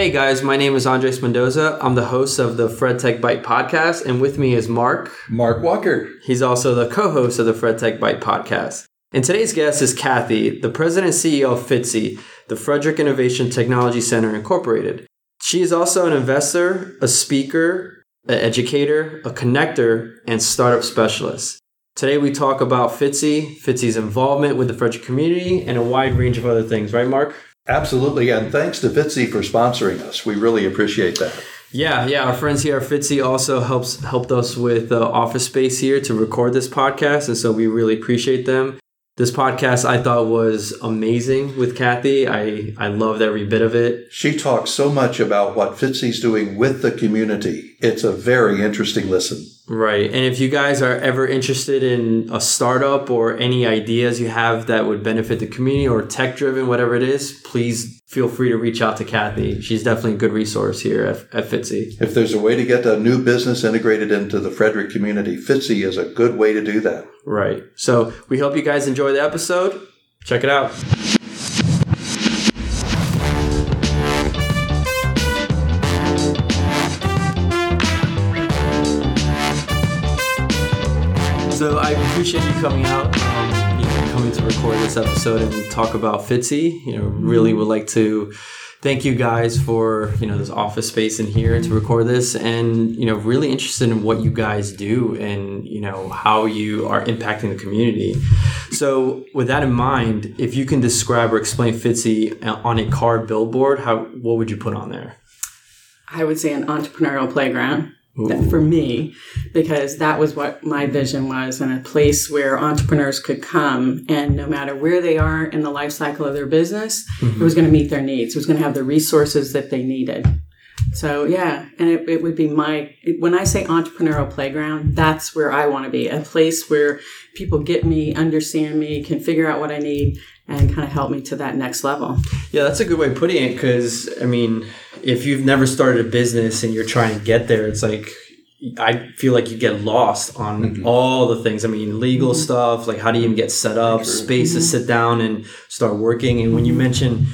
Hey guys, my name is Andres Mendoza. I'm the host of the Fred Tech Bite podcast, and with me is Mark. Mark Walker. He's also the co host of the Fred Tech Bite podcast. And today's guest is Kathy, the president and CEO of FITCI, the Frederick Innovation Technology Center Incorporated. She is also an investor, a speaker, an educator, a connector, and startup specialist. Today we talk about FITCI, FITCI's involvement with the Frederick community, and a wide range of other things, right, Mark? Absolutely. And thanks to FITCI for sponsoring us. We really appreciate that. Yeah, yeah. Our friends here at FITCI also helps helped us with uh, office space here to record this podcast, and so we really appreciate them. This podcast I thought was amazing with Kathy. I I loved every bit of it. She talks so much about what FITCI's doing with the community. It's a very interesting listen. Right. And if you guys are ever interested in a startup or any ideas you have that would benefit the community or tech driven, whatever it is, please feel free to reach out to Kathy. She's definitely a good resource here at, at. If there's a way to get a new business integrated into the Frederick community, FITCI is a good way to do that. Right. So we hope you guys enjoy the episode. Check it out. So I appreciate you coming out, um, you know, coming to record this episode and talk about FITCI. You know, really would like to thank you guys for you know this office space in here to record this, and you know, really interested in what you guys do and you know how you are impacting the community. So, with that in mind, if you can describe or explain FITCI on a car billboard, how what would you put on there? I would say an entrepreneurial playground for me because that was what my vision was and a place where entrepreneurs could come and no matter where they are in the life cycle of their business mm-hmm. it was going to meet their needs. It was going to have the resources that they needed so yeah and it, it would be my when i say entrepreneurial playground that's where i want to be a place where people get me understand me can figure out what i need and kind of help me to that next level yeah that's a good way of putting it because i mean if you've never started a business and you're trying to get there, it's like I feel like you get lost on mm-hmm. all the things. I mean, legal mm-hmm. stuff, like how do you even get set up, space mm-hmm. to sit down and start working. And when you mention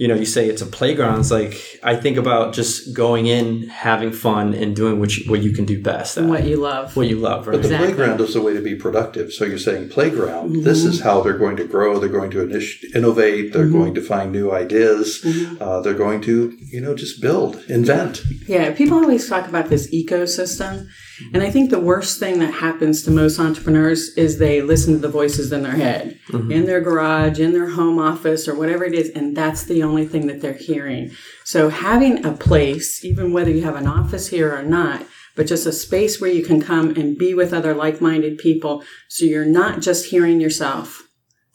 you know, you say it's a playground. It's like I think about just going in, having fun, and doing what you, what you can do best. And what you love. What you love. Right? But the exactly. playground is the way to be productive. So you're saying playground. Mm-hmm. This is how they're going to grow. They're going to init- innovate. They're mm-hmm. going to find new ideas. Mm-hmm. Uh, they're going to, you know, just build, invent. Yeah, people always talk about this ecosystem. And I think the worst thing that happens to most entrepreneurs is they listen to the voices in their head, mm-hmm. in their garage, in their home office, or whatever it is, and that's the only thing that they're hearing. So having a place, even whether you have an office here or not, but just a space where you can come and be with other like-minded people so you're not just hearing yourself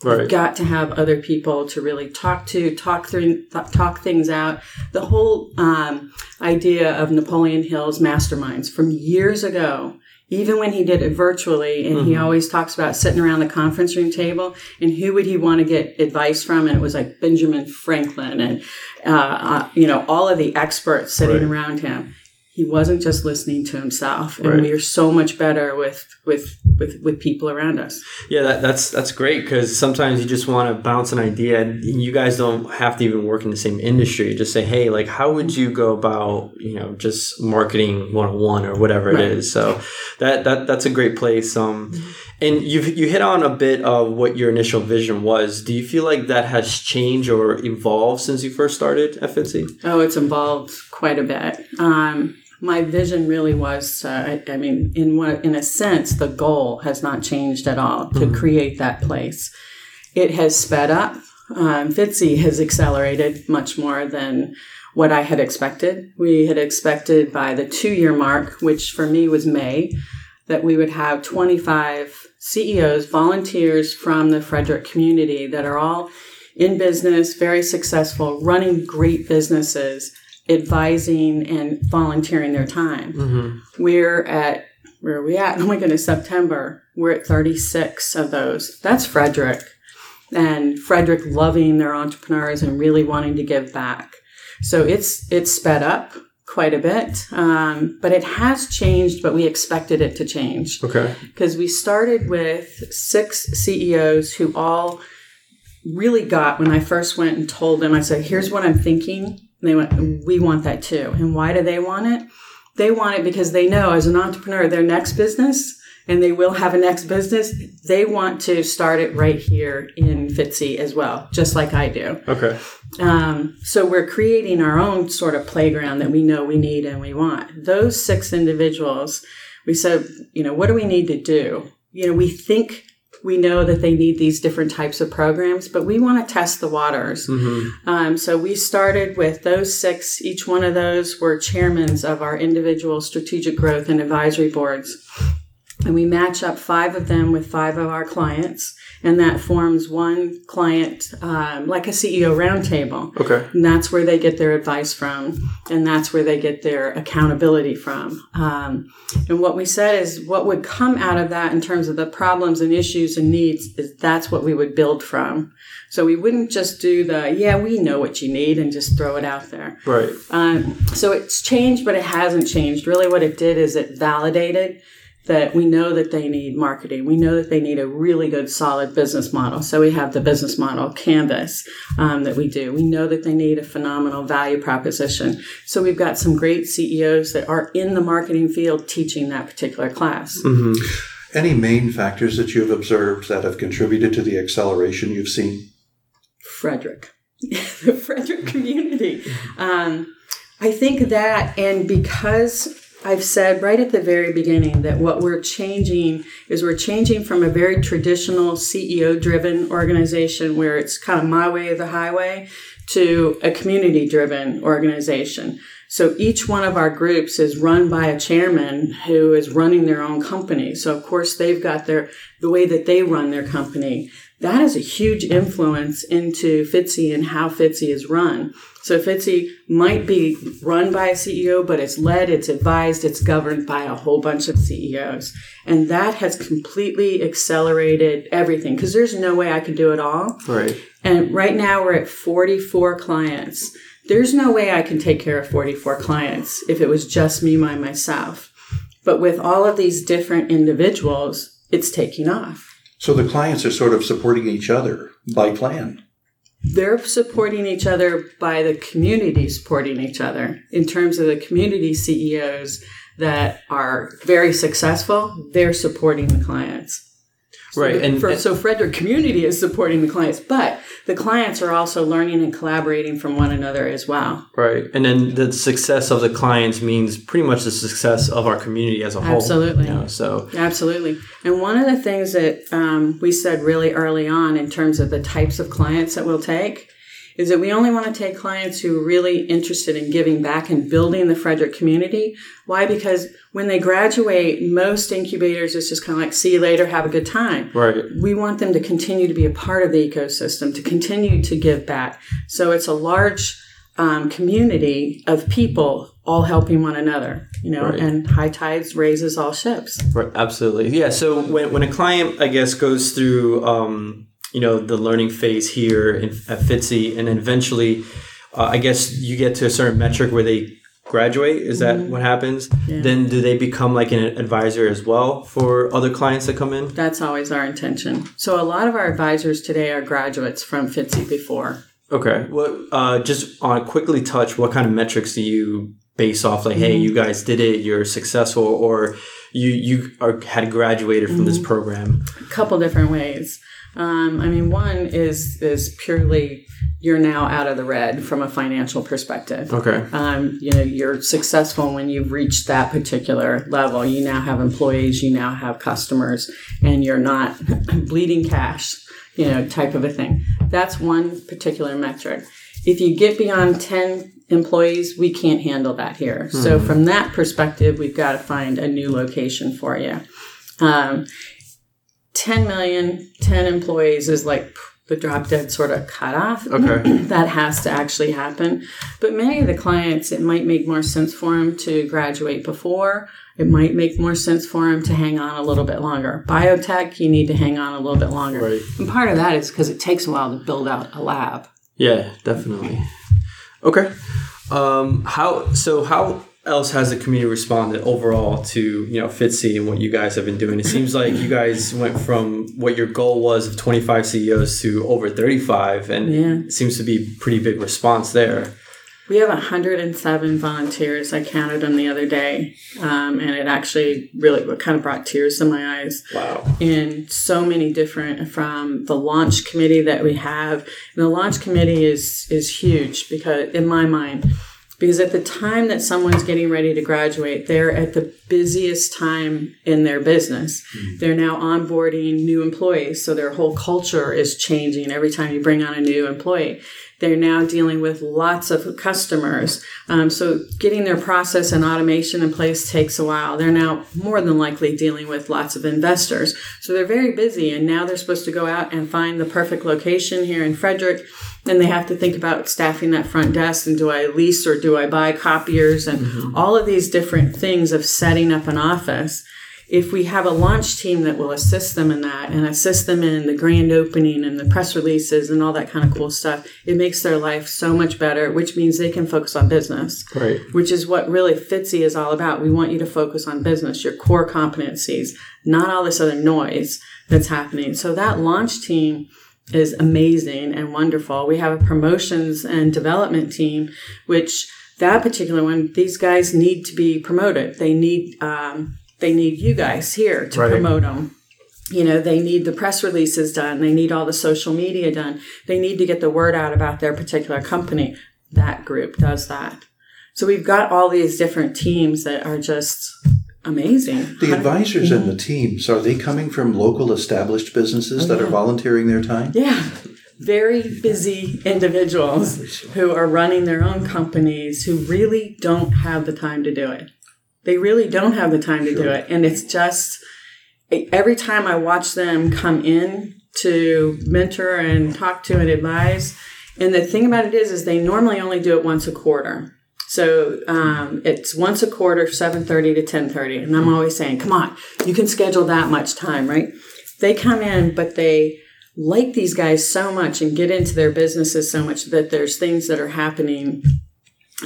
Right. You've got to have other people to really talk to, talk through, th- talk things out. The whole um, idea of Napoleon Hill's masterminds from years ago, even when he did it virtually, and mm-hmm. he always talks about sitting around the conference room table and who would he want to get advice from? And it was like Benjamin Franklin and, uh, uh, you know, all of the experts sitting right. around him he wasn't just listening to himself and right. we are so much better with with with with people around us yeah that, that's that's great because sometimes you just want to bounce an idea and you guys don't have to even work in the same industry just say hey like how would you go about you know just marketing 101 or whatever right. it is so that that that's a great place um and you you hit on a bit of what your initial vision was do you feel like that has changed or evolved since you first started at FITCI? oh it's evolved quite a bit um my vision really was uh, I, I, mean in what in a sense the goal has not changed at all to mm-hmm. create that place it has sped up um, FITCI has accelerated much more than what I had expected. We had expected by the two year mark, which for me was May, that we would have 25 CEOs, volunteers from the Frederick community that are all in business, very successful, running great businesses advising and volunteering their time. Mm-hmm. We're at where are we at? Oh my goodness, September. We're at 36 of those. That's Frederick. And Frederick loving their entrepreneurs and really wanting to give back. So it's it's sped up quite a bit, um, but it has changed. But we expected it to change. Okay. Because we started with six CEOs who all really got when I first went and told them. I said, "Here's what I'm thinking And they went, we want that too. And why do they want it? They want it because they know as an entrepreneur, their next business, and they will have a next business, they want to start it right here in FITCI as well, just like I do. Okay. Um, so we're creating our own sort of playground that we know we need and we want. Those six individuals, we said, you know, what do we need to do? You know, we think we know that they need these different types of programs, but we want to test the waters. Um, so we started with those six. Each one of those were chairmans of our individual strategic growth and advisory boards. And we match up five of them with five of our clients, and that forms one client, um, like a CEO roundtable. Okay. And that's where they get their advice from, and that's where they get their accountability from. Um, and what we said is what would come out of that in terms of the problems and issues and needs is that's what we would build from. So we wouldn't just do the, yeah, we know what you need and just throw it out there. Right. Um, so it's changed, but it hasn't changed. Really, what it did is it validated that we know that they need marketing. We know that they need a really good, solid business model. So we have the business model canvas um, that we do. We know that they need a phenomenal value proposition. So we've got some great CEOs that are in the marketing field teaching that particular class. Any main factors that you've observed that have contributed to the acceleration you've seen? Frederick, the Frederick community. Um, I think that, and because I've said right at the very beginning that what we're changing is we're changing from a very traditional CEO driven organization where it's kind of my way of the highway to a community driven organization. So each one of our groups is run by a chairman who is running their own company. So of course they've got their, the way that they run their company. That has a huge influence into FITCI and how FITCI is run. So FITCI might be run by a CEO, but it's led, it's advised, it's governed by a whole bunch of CEOs. And that has completely accelerated everything because there's no way I can do it all. Right. And right now we're at 44 clients. There's no way I can take care of 44 clients if it was just me by myself. But with all of these different individuals, it's taking off. So the clients are sort of supporting each other by plan. They're supporting each other by the community supporting each other in terms of the community CEOs that are very successful. They're supporting the clients. Right. And And, so Frederick community is supporting the clients, but the clients are also learning and collaborating from one another as well. right. And then the success of the clients means pretty much the success of our community as a whole. Absolutely. You know, so Absolutely. And one of the things that um, we said really early on in terms of the types of clients that we'll take is that we only want to take clients who are really interested in giving back and building the Frederick community. Why? Because when they graduate, most incubators is just kind of like, see you later, have a good time. right. We want them to continue to be a part of the ecosystem, to continue to give back. So it's a large um, community of people all helping one another, you know, Right. and high tides raises all ships. Right, absolutely. Yeah. So when, when a client, I guess, goes through, um, you know, the learning phase here in, at FITCI, and then eventually, uh, I guess you get to a certain metric where they graduate. Is that what happens? Then do they become like an advisor as well for other clients that come in? That's always our intention. So a lot of our advisors today are graduates from FITCI before. Okay. Well, uh, just on quickly touch, what kind of metrics do you base off? Like, hey, you guys did it, you're successful, or you you are had graduated from this program. A couple different ways. Um, I mean, one is is purely you're now out of the red from a financial perspective. Okay. Um, you know, you're successful when you've reached that particular level. You now have employees, you now have customers, and you're not bleeding cash, you know, type of a thing. That's one particular metric. If you get beyond 10 employees, we can't handle that here. So, from that perspective, we've got to find a new location for you. Um, 10 million, 10 employees is like the drop dead sort of cutoff. Okay. that has to actually happen. But many of the clients, it might make more sense for them to graduate before. It might make more sense for them to hang on a little bit longer. Biotech, you need to hang on a little bit longer. Right. And part of that is because it takes a while to build out a lab. Yeah, definitely. Okay. Um, how so? How else has the community responded overall to you know FITCI and what you guys have been doing? It seems like you guys went from what your goal was of twenty five CEOs to over thirty five, and Yeah. it seems to be pretty big response there. We have 107 volunteers. I counted them the other day, um, and it actually really kind of brought tears to my eyes. Wow. In so many different, from the launch committee that we have, and the launch committee is is huge because, in my mind, because at the time that someone's getting ready to graduate, they're at the busiest time in their business. Mm-hmm. They're now onboarding new employees, so their whole culture is changing every time you bring on a new employee. They're now dealing with lots of customers. Um, so getting their process and automation in place takes a while. They're now more than likely dealing with lots of investors. So they're very busy and now they're supposed to go out and find the perfect location here in Frederick. And they have to think about staffing that front desk and do I lease or do I buy copiers and mm-hmm. all of these different things of setting up an office if we have a launch team that will assist them in that and assist them in the grand opening and the press releases and all that kind of cool stuff, it makes their life so much better, which means they can focus on business. Right. Which is what really FITCI is all about. We want you to focus on business, your core competencies, not all this other noise that's happening. So that launch team is amazing and wonderful. We have a promotions and development team, which that particular one, these guys need to be promoted. They need, um, they need you guys here to right. promote them. You know, they need the press releases done. They need all the social media done. They need to get the word out about their particular company. That group does that. So we've got all these different teams that are just amazing. The advisors and the teams, are they coming from local established businesses oh, that are volunteering their time? Yeah. Very busy individuals who are running their own companies who really don't have the time to do it. They really don't have the time to sure. do it. And it's just every time I watch them come in to mentor and talk to and advise. And the thing about it is, is they normally only do it once a quarter. So um, it's once a quarter, seven thirty to ten thirty, and I'm always saying, "Come on, you can schedule that much time, right?" They come in, but they like these guys so much and get into their businesses so much that there's things that are happening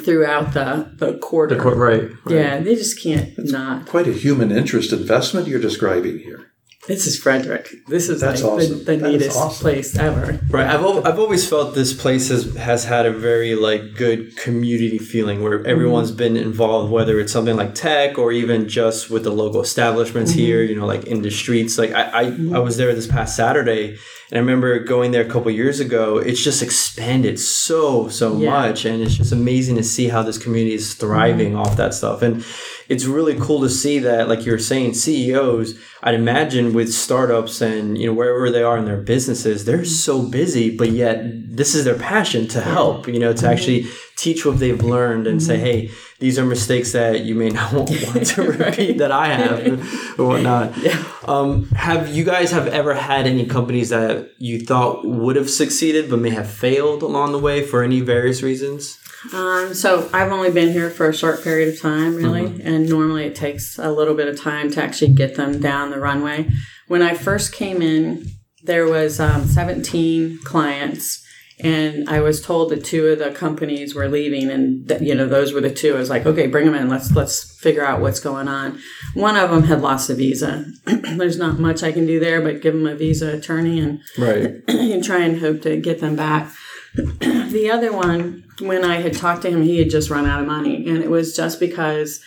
throughout the, the quarter. The quarter, right, right. Yeah, they just can't it's not. Quite a human interest investment you're describing here. This is Frederick. This is That's like awesome. the, the neatest awesome. place ever. Right. I've, I've always felt this place has, has had a very like good community feeling where everyone's mm-hmm. been involved, whether it's something like tech or even just with the local establishments mm-hmm. here, you know, like in the streets. Like I, I, mm-hmm. I was there this past Saturday and I remember going there a couple years ago. It's just expanded so, so yeah. much. And it's just amazing to see how this community is thriving mm-hmm. off that stuff. And it's really cool to see that, like you're saying, CEOs, I'd imagine with startups and, you know, wherever they are in their businesses, they're so busy, but yet this is their passion to help, you know, to actually teach what they've learned and say, hey, these are mistakes that you may not want to repeat that I have or whatnot. Yeah. Um, have you guys have ever had any companies that you thought would have succeeded but may have failed along the way for any various reasons? Um, so I've only been here for a short period of time, really, mm-hmm. and normally it takes a little bit of time to actually get them down the runway. When I first came in, there was um, 17 clients, and I was told that two of the companies were leaving, and that, you know those were the two. I was like, okay, bring them in. Let's let's figure out what's going on. One of them had lost a visa. There's not much I can do there, but give them a visa attorney and right and try and hope to get them back. the other one, when I had talked to him, he had just run out of money. And it was just because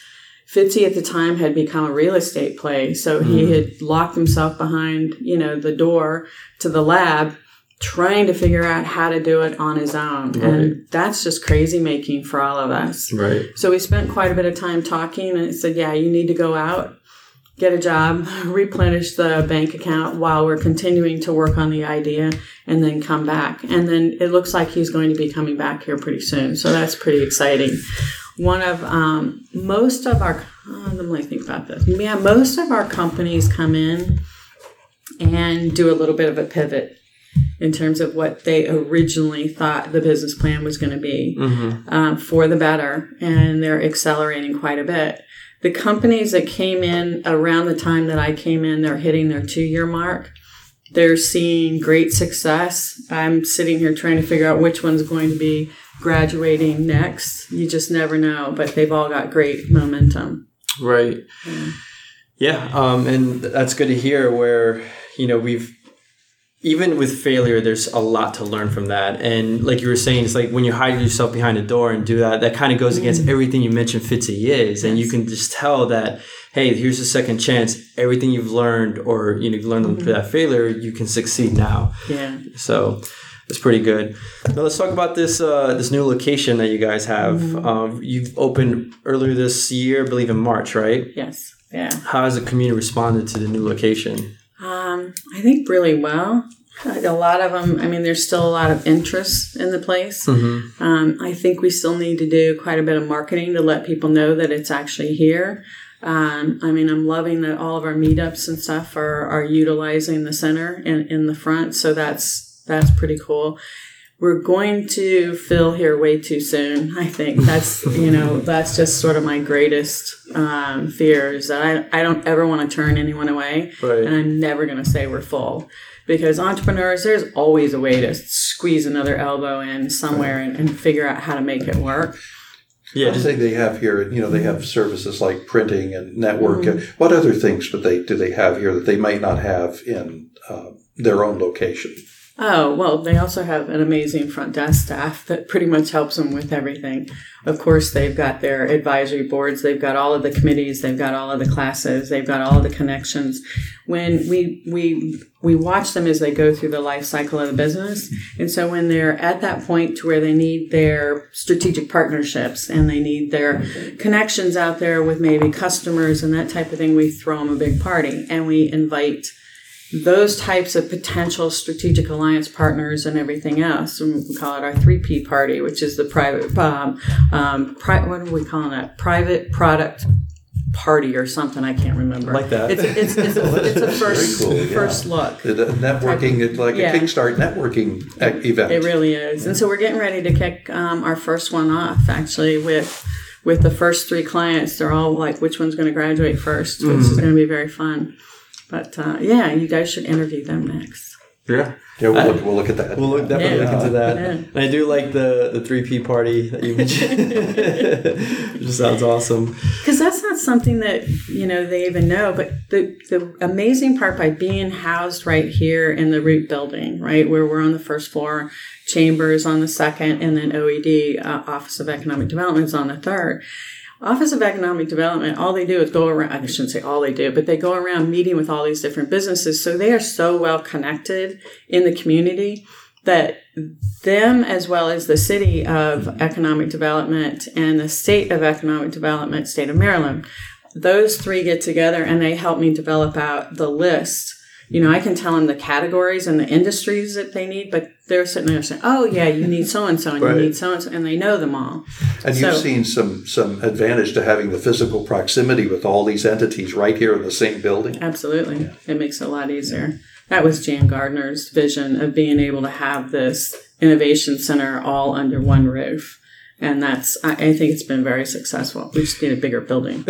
FITCI at the time had become a real estate play. So he hmm. had locked himself behind, you know, the door to the lab trying to figure out how to do it on his own. Right. And that's just crazy making for all of us. Right. So we spent quite a bit of time talking and it said, yeah, you need to go out get a job, replenish the bank account while we're continuing to work on the idea, and then come back. And then it looks like he's going to be coming back here pretty soon. So that's pretty exciting. One of um, most of our, oh, let me think about this. Yeah, most of our companies come in and do a little bit of a pivot in terms of what they originally thought the business plan was going to be mm-hmm. um, for the better, and they're accelerating quite a bit the companies that came in around the time that I came in, they're hitting their two year mark. They're seeing great success. I'm sitting here trying to figure out which one's going to be graduating next. You just never know, but they've all got great momentum. Right. Yeah. yeah um, and that's good to hear where, you know, we've even with failure, there's a lot to learn from that. And like you were saying, it's like when you hide yourself behind a door and do that, that kind of goes against everything you mentioned FITCI is. And you can just tell that, hey, here's a second chance. Everything you've learned or you know, you've learned through that failure, you can succeed now. Yeah. So it's pretty good. Now let's talk about this uh, this new location that you guys have. Um, you've opened earlier this year, I believe in March, right? Yes. Yeah. How has the community responded to the new location? Um, I think really well. A lot of them, I mean, there's still a lot of interest in the place. Um, I think we still need to do quite a bit of marketing to let people know that it's actually here. Um, I mean, I'm loving that all of our meetups and stuff are, are utilizing the center in, in the front. So that's, that's pretty cool. We're going to fill here way too soon. I think that's, you know, that's just sort of my greatest um, fear is that I, I don't ever want to turn anyone away. Right. And I'm never going to say we're full because entrepreneurs, there's always a way to squeeze another elbow in somewhere and, and figure out how to make it work. Yeah, I think they have here, you know, they have services like printing and network. and What other things would they do they have here that they might not have in uh, their own location? Oh, well, they also have an amazing front desk staff that pretty much helps them with everything. Of course, they've got their advisory boards, they've got all of the committees, they've got all of the classes, they've got all of the connections. When we we we watch them as they go through the life cycle of the business, and so when they're at that point to where they need their strategic partnerships and they need their connections out there with maybe customers and that type of thing, we throw them a big party and we invite those types of potential strategic alliance partners and everything else. And we call it our 3P party, which is the private, um, um, pri- what are we calling that? Private product party or something. I can't remember. Like that. It's, it's, it's, a, it's a first, cool, yeah. first look. The networking, it's like Yeah. a Kickstart networking event. It really is. And so we're getting ready to kick um, our first one off actually with with the first three clients. They're all like, which one's going to graduate first, which is going to be very fun. But uh, yeah, you guys should interview them next. yeah. yeah, we'll look, we'll look at that. We'll look, definitely Yeah. look into that. Yeah. And I do like the the three P party that you mentioned. it just sounds awesome. Because that's not something that you know they even know. But the the amazing part by being housed right here in the Root Building, right where we're on the first floor, Chambers on the second, and then OED uh, Office of Economic Development is on the third. Office of Economic Development, all they do is go around, I shouldn't say all they do, but they go around meeting with all these different businesses. So they are so well connected in the community that them, as well as the city of economic development and the state of economic development, state of Maryland, those three get together and they help me develop out the list. You know, I can tell them the categories and the industries that they need, but they're sitting there saying, "Oh, yeah, you need so and so, and you need so and so," and they know them all. And So- you've seen some some advantage to having the physical proximity with all these entities right here in the same building. Absolutely. It makes it a lot easier. That was Jan Gardner's vision of being able to have this innovation center all under one roof. And that's, I, I think it's been very successful. We just need a bigger building.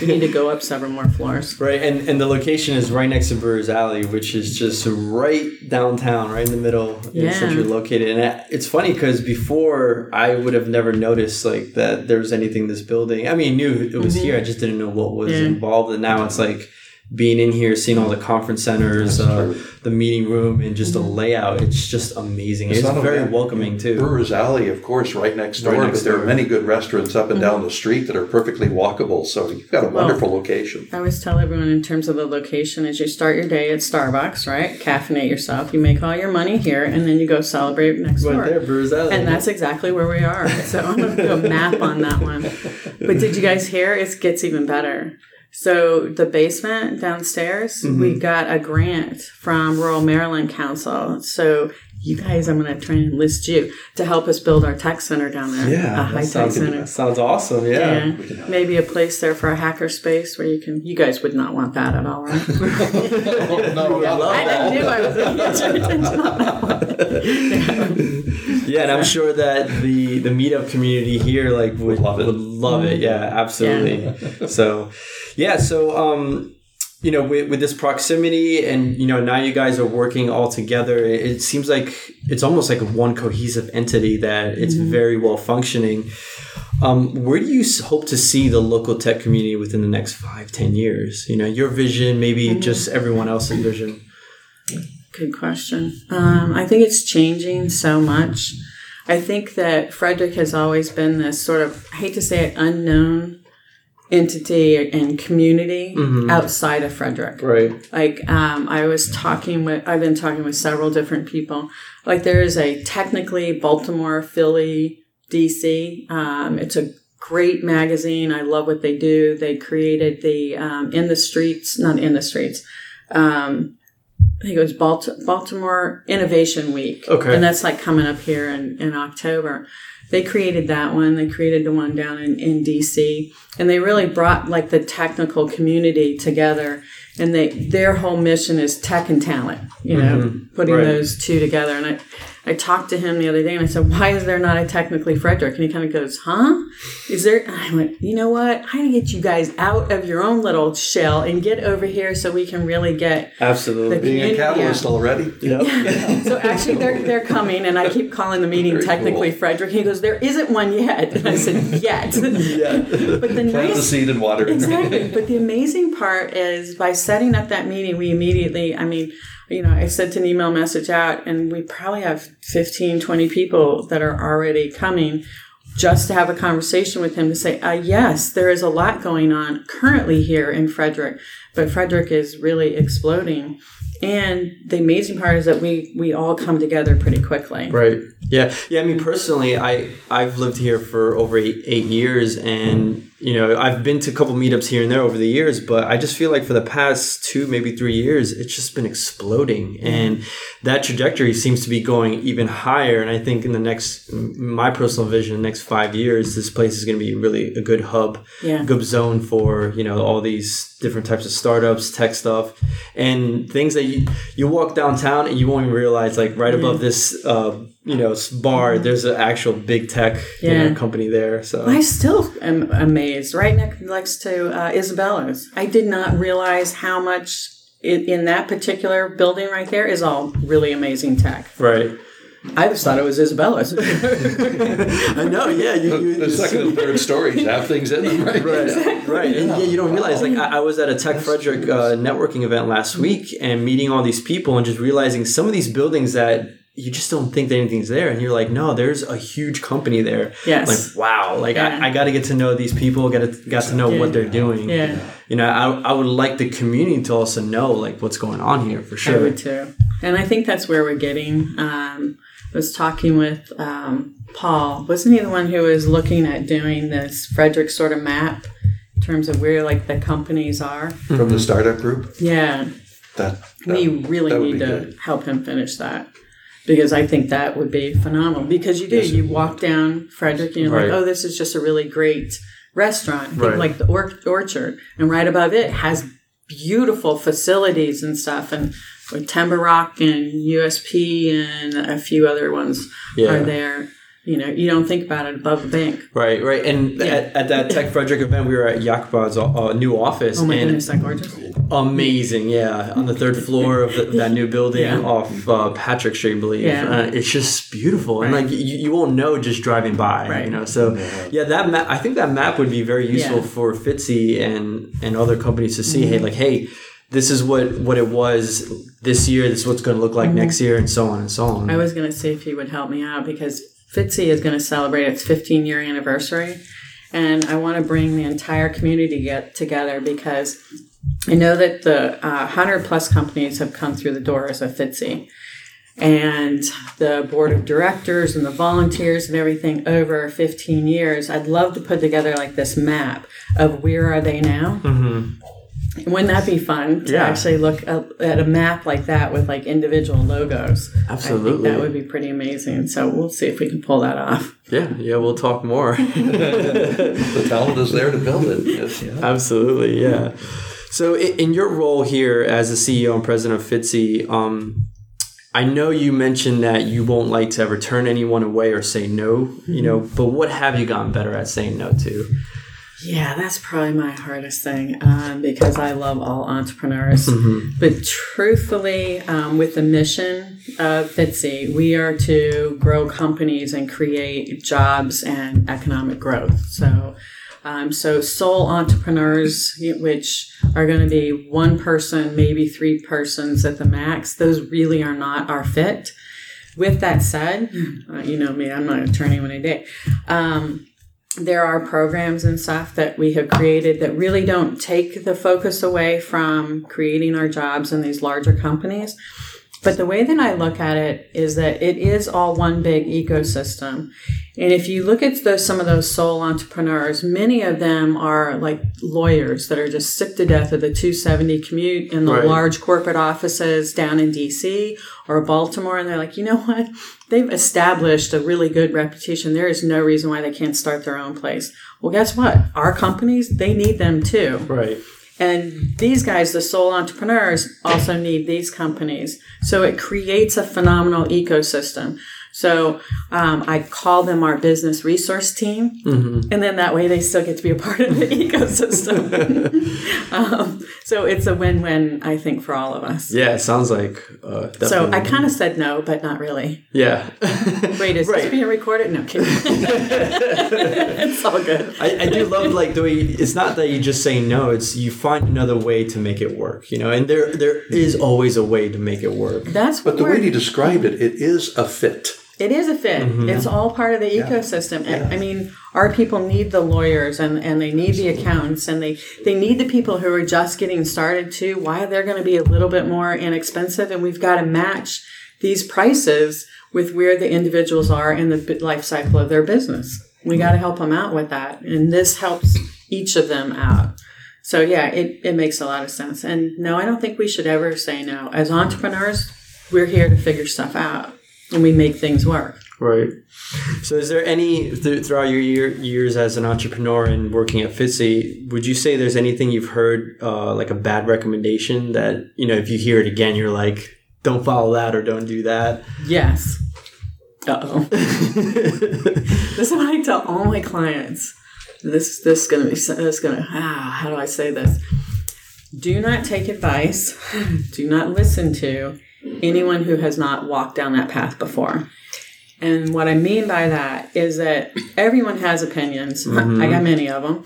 We need to go up several more floors. Right, and, and the location is right next to Brewers Alley, which is just right downtown, right in the middle, in Yeah. centrally located. And it's funny because before I would have never noticed like that there was anything in this building. I mean, I knew it was here, I just didn't know what was Mm-hmm. Yeah. involved. And now it's like being in here, seeing all the conference centers, uh, the meeting room, and just the Mm-hmm. layout. It's just amazing. It's, not very welcoming too. Brewers Alley, of course, right next door, Right next but there door. are many good restaurants up and Mm-hmm. down the street that are perfectly walkable. So you've got a wonderful location. I always tell everyone in terms of the location as you start your day at Starbucks, right? Caffeinate yourself. You make all your money here, and then you go celebrate next door. There, Brewers Alley. And that's exactly where we are. So I'm going to do a map on that one. But did you guys hear? It gets even better. So the basement downstairs, we mm-hmm. got a grant from Rural Maryland Council. So you guys, I'm going to try and enlist you to help us build our tech center down there. Yeah, a high tech center. that sounds awesome. Yeah. Yeah, maybe a place there for a hacker space where you can. You guys would not want that at all, right? no, I, I knew I was going to get your attention on that one. Yeah, and I'm sure that the the meetup community here like would love it. Would love it. Yeah, absolutely. So, yeah, so um, you know, with, with this proximity, and you know, now you guys are working all together. It, it seems like it's almost like one cohesive entity that it's very well functioning. Um, where do you hope to see the local tech community within the next five, ten years? You know, your vision, maybe just everyone else's vision. Good question. Um, I think it's changing so much. I think that Frederick has always been this sort of, I hate to say it, unknown entity and community outside of Frederick. Right. Like um, I was talking with, I've been talking with several different people. Like there is a technically Baltimore, Philly, DC. Um, it's a great magazine. I love what they do. They created the um, in the streets, not in the streets. Um, I think it was Balt- Baltimore Innovation Week. Okay. and that's like coming up here in in October. They created that one. They created the one down in, in DC, and they really brought like the technical community together. And they their whole mission is tech and talent. You know, mm-hmm. putting Right. those two together. And I I talked to him the other day, and I said, "Why is there not a technically Frederick?" And he kind of goes, "Huh? Is there?" And I went, "You know what? I'm gonna get you guys out of your own little shell and get over here so we can really get Absolutely. The Being a community, catalyst yeah. already. so actually, they're they're coming, and I keep calling the meeting Very technically cool. Frederick. He goes, "There isn't one yet." And I said, "Yet." but the Plant the nice seed and water. exactly. But the amazing part is by setting up that meeting, we immediately. I mean, you know, I sent an email message out, and we probably have 15, 20 people that are already coming. Just to have a conversation with him to say, uh, yes, there is a lot going on currently here in Frederick, but Frederick is really exploding. And the amazing part is that we we all come together pretty quickly. Right. Yeah. Yeah. I mean, personally, I I've lived here for over eight, eight years, and you know, I've been to a couple meetups here and there over the years, but I just feel like for the past two, maybe three years, it's just been exploding, and that trajectory seems to be going even higher. And I think in the next, my personal vision, the next five years, this place is going to be really a good hub, Yeah. good zone for you know all these different types of startups, tech stuff, and things that you you walk downtown and you won't even realize like right above this uh, you know s- bar, there's an actual big tech you know, company there. So I still am amazed. Right next, next to uh, Isabella's, I did not realize how much in, in that particular building right there is all really amazing tech. right. I just thought it was Isabella's. I know. Yeah. You, you, The second and third stories have things in them, right? Right, right, and yeah, you don't realize. Like, I, I was at a Tech Frederick uh, networking event last week, and meeting all these people, and just realizing some of these buildings that you just don't think that anything's there, and you're like, no, there's a huge company there. Yes. Like, wow. Like, Yeah. I, I got to get to know these people. Got to got to know what they're doing. yeah, You know, I, I would like the community to also know like what's going on here for sure I sure. would too. And I think that's where we're getting. Um, I was talking with um, Paul. Wasn't he the one who was looking at doing this Frederick sort of map in terms of where like the companies are? From the startup group. Yeah, That, that we really that need to good. help him finish that because I think that would be phenomenal. Because you do, Yes, you walk down Frederick and you're Right. like, oh, this is just a really great restaurant, Right. like the or- Orchard, and right above it has beautiful facilities and stuff, and with Timber Rock and USP and a few other ones Yeah. are there. You know, you don't think about it above the bank. Right, right. And at, at that Tech Frederick event, we were at Jakob's uh, new office. Oh my and goodness, that gorgeous! amazing yeah on the third floor of the, that new building Yeah. off uh, patrick street i believe Yeah. uh, it's just beautiful and like you, you won't know just driving by Right. you know so yeah that map i think that map would be very useful Yeah. for FITCI and and other companies to see Mm-hmm. hey like hey this is what what it was this year this is what's going to look like next year and so on and so on Mm-hmm. I was going to see if he would help me out because FITCI is going to celebrate its 15 year anniversary. And I want to bring the entire community get together because I know that the uh, 100 plus companies have come through the doors of FITCI. And the board of directors and the volunteers and everything over 15 years, I'd love to put together like this map of where are they now. Wouldn't that be fun to Yeah. actually look at at a map like that with like individual logos? I Absolutely. think that would be pretty amazing. So we'll see if we can pull that off. yeah yeah we'll talk more The talent is there to build it. Yes. Absolutely, yeah. So, in your role here as the CEO and president of FITCI, um, I know you mentioned that you won't like to ever turn anyone away or say no, you know, but what have you gotten better at saying no to? Yeah, that's probably my hardest thing um, because I love all entrepreneurs. But truthfully, um, with the mission of FITCI, we are to grow companies and create jobs and economic growth. So Um, so sole entrepreneurs, which are going to be one person, maybe three persons at the max, those really are not our fit. With that said, uh, you know me, I'm not an attorney when I date. Um, there are programs and stuff that we have created that really don't take the focus away from creating our jobs in these larger companies. But the way that I look at it is that it is all one big ecosystem. And if you look at those, some of those sole entrepreneurs, many of them are like lawyers that are just sick to death of the 270 commute in the Right. large corporate offices down in DC or Baltimore. And they're like, you know what? They've established a really good reputation. There is no reason why they can't start their own place. Well, guess what? Our companies, they need them too. Right. And these guys, the sole entrepreneurs, also need these companies. So it creates a phenomenal ecosystem. So um, I call them our business resource team. And then that way they still get to be a part of the ecosystem. um, so it's a win win, I think, for all of us. Yeah, it sounds like. Uh, So I kind of said no, but not really. Yeah. Wait, is Right. this being recorded? No, kidding. it's all good. I, I do love like the way it's not that you just say no it's you find another way to make it work you know and there there is always a way to make it work That's But the way you described it, it is a fit. It is a fit. Mm-hmm. It's all part of the ecosystem. And, I mean, our people need the lawyers and, and they need the accountants and they, they need the people who are just getting started too. Why they're going to be a little bit more inexpensive. And we've got to match these prices with where the individuals are in the life cycle of their business. We mm-hmm. got to help them out with that. And this helps each of them out. So yeah, it, it makes a lot of sense. And no, I don't think we should ever say no. As entrepreneurs, we're here to figure stuff out and we make things work. right so is there any th- throughout your year, years as an entrepreneur and working at FITCI would you say there's anything you've heard uh, like a bad recommendation that you know if you hear it again you're like don't follow that or don't do that Yes. Uh oh. this is what I tell all my clients. This this is gonna be this is gonna ah, how do I say this? Do not take advice. Do not listen to anyone who has not walked down that path before. And what I mean by that is that everyone has opinions. I got many of them.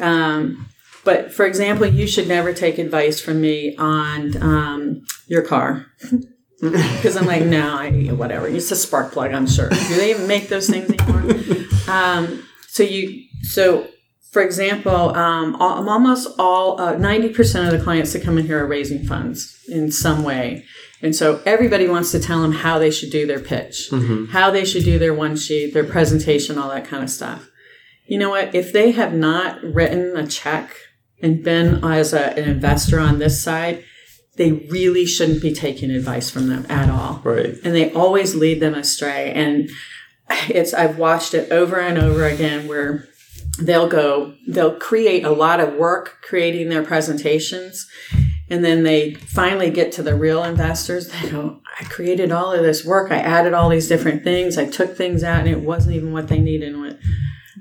Um, but for example, you should never take advice from me on um, your car. Because I'm like, no, I, whatever. It's a spark plug, I'm sure. Do they even make those things anymore? um, so you, so for example, um, al- almost all uh, ninety percent of the clients that come in here are raising funds in some way, and so everybody wants to tell them how they should do their pitch, mm-hmm. how they should do their one sheet, their presentation, all that kind of stuff. You know what? If they have not written a check and been as a, an investor on this side, they really shouldn't be taking advice from them at all. Right. And they always lead them astray. And it's i've watched it over and over again where they'll go they'll create a lot of work creating their presentations and then they finally get to the real investors. They go i created all of this work. I added all these different things. I took things out and it wasn't even what they needed. And went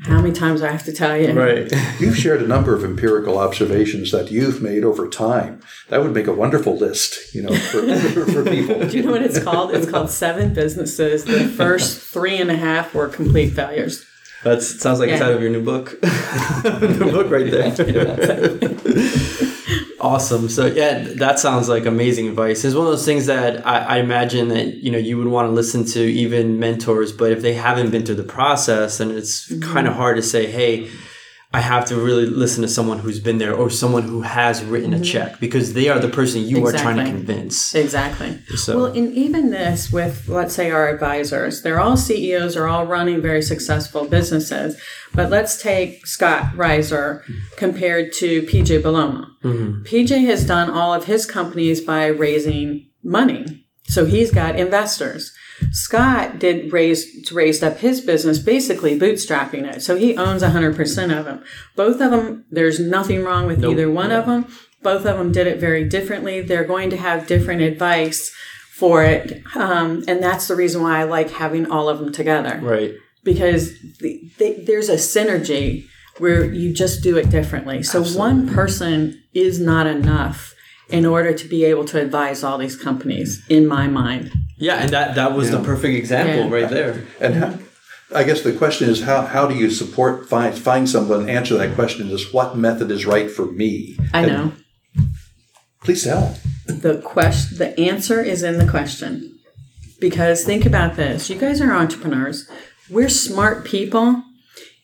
how many times do i have to tell you? Right. You've shared a number of empirical observations that you've made over time. That would make a wonderful list, you know, for, for people. do you know what it's called? It's called seven businesses. The first three and a half were complete failures. That sounds like it's out of your new book. new book right there. awesome. So yeah, that sounds like amazing advice. It's one of those things that I, I imagine that you know you would want to listen to even mentors, but if they haven't been through the process, then it's Mm-hmm. kind of hard to say, hey. I have to really listen to someone who's been there or someone who has written a check because they are the person you are trying to Mm-hmm. Convince. Exactly. So Well, and even this with, let's say, our advisors, they're all CEOs, are all running very successful businesses. But let's take Scott Reiser compared to PJ Baloma. PJ has done all of his companies by raising money. So he's got investors. Scott did raise raised up his business basically bootstrapping it. So he owns 100% of them. Both of them, there's nothing wrong with either one of them. Both of them did it very differently. They're going to have different advice for it. Um, and that's the reason why I like having all of them together right. because the, they, there's a synergy where you just do it differently. So one person is not enough in order to be able to advise all these companies, in my mind. Yeah, and that that was the perfect example Yeah. right there. And how, I guess the question is how, how do you support find find someone answer that question is what method is right for me? I And know. please tell. The question, the answer is in the question. Because think about this. You guys are entrepreneurs. We're smart people.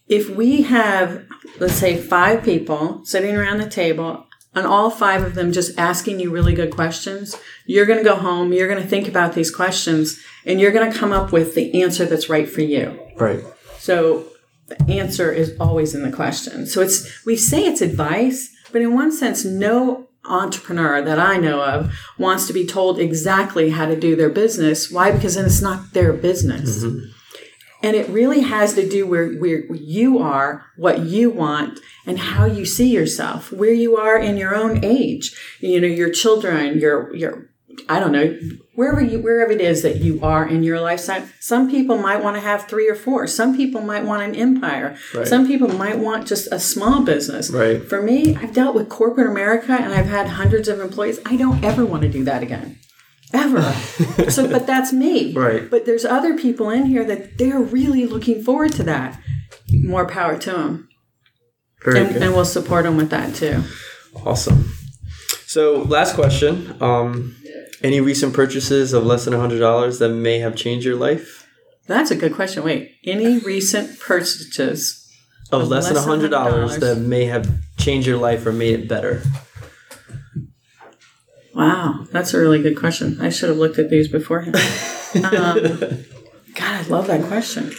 If we have, let's say, five people sitting around the table and all five of them just asking you really good questions, you're going to go home, you're going to think about these questions, and you're going to come up with the answer that's right for you. Right. So the answer is always in the question. So it's we say it's advice, but in one sense, no entrepreneur that I know of wants to be told exactly how to do their business. Why? Because then it's not their business. Mm-hmm. And it really has to do where, where you are, what you want, and how you see yourself, where you are in your own age. You know, your children, your your I don't know, wherever you wherever it is that you are in your lifetime. Some people might want to have three or four. Some people might want an empire. Right. Some people might want just a small business. Right. For me, I've dealt with corporate America and I've had hundreds of employees. I don't ever want to do that again. Ever. so but that's me. Right. But there's other people in here that they're really looking forward to that. More power to them. Very And, good. and we'll support them with that too. Awesome. So, last question. Um, any recent purchases of less than $100 that may have changed your life? That's a good question. Wait, any recent purchases? Of less, than less than $100, $100 that may have changed your life or made it better? Wow, that's a really good question. I should have looked at these beforehand. um, God, I love that question.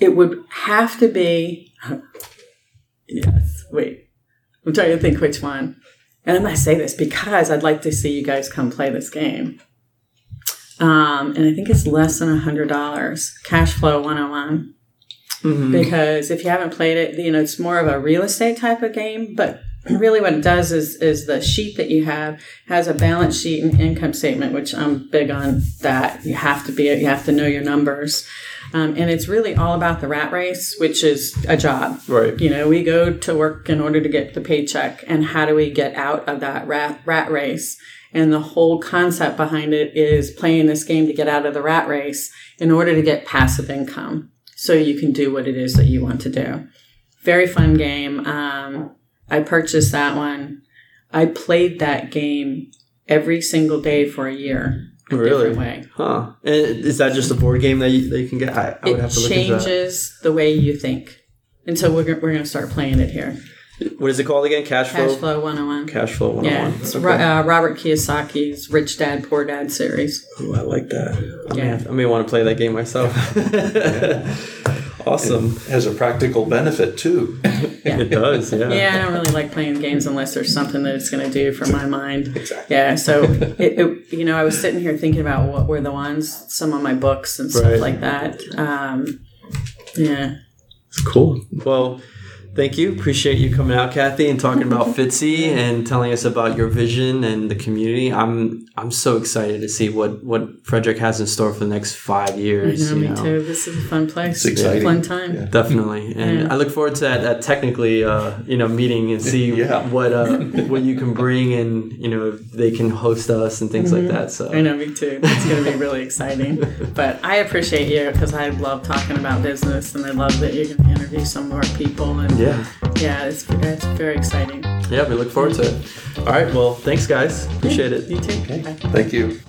It would have to be. Yes, wait. I'm trying to think which one. And I'm going to say this because I'd like to see you guys come play this game. Um, and I think it's less than $100. Cash Flow 101 Mm-hmm. because if you haven't played it, you know it's more of a real estate type of game. But really, what it does is is the sheet that you have has a balance sheet and income statement, which I'm big on. That you have to be, you have to know your numbers, um, and it's really all about the rat race, which is a job. Right. You know, we go to work in order to get the paycheck, and how do we get out of that rat rat race? And the whole concept behind it is playing this game to get out of the rat race in order to get passive income so you can do what it is that you want to do. Very fun game. Um, I purchased that one. I played that game every single day for a year. A Really? different way. Huh. And is that just a board game that you, that you can get? I, I would It have to look into that. changes the way you think. And so we're, we're going to start playing it here. What is it called again? Cash flow? Cash Flow 101. Cash flow 101. Yeah, it's Okay. Uh, Robert Kiyosaki's Rich Dad Poor Dad series. Oh, I like that. I, may Yeah. have- I may want to play that game myself. awesome. Has a practical benefit too. It does, yeah. Yeah, I don't really like playing games unless there's something that it's going to do for my mind. Exactly. Yeah, so it, it, you know, I was sitting here thinking about what were the ones, some of my books and stuff Right. like that. Um, yeah, It's cool. Well, thank you. Appreciate you coming out, Kathie, and talking about FITCI and telling us about your vision and the community. I'm I'm so excited to see what what Frederick has in store for the next five you years. know, you me know. too. This is a fun place. It's exciting. Fun time. Yeah. Definitely, and Yeah. I look forward to that, that technically, uh, you know, meeting and see Yeah. what uh, what you can bring, and you know, if they can host us and things like that. So I know, me too. It's going to be really exciting. But I appreciate you because I love talking about business and I love that you're going to interview some more people. And yeah, yeah, it's, it's very exciting. yeah, we look forward to it. All right, well, thanks, guys. Appreciate it. You too. Okay. Bye. Thank you.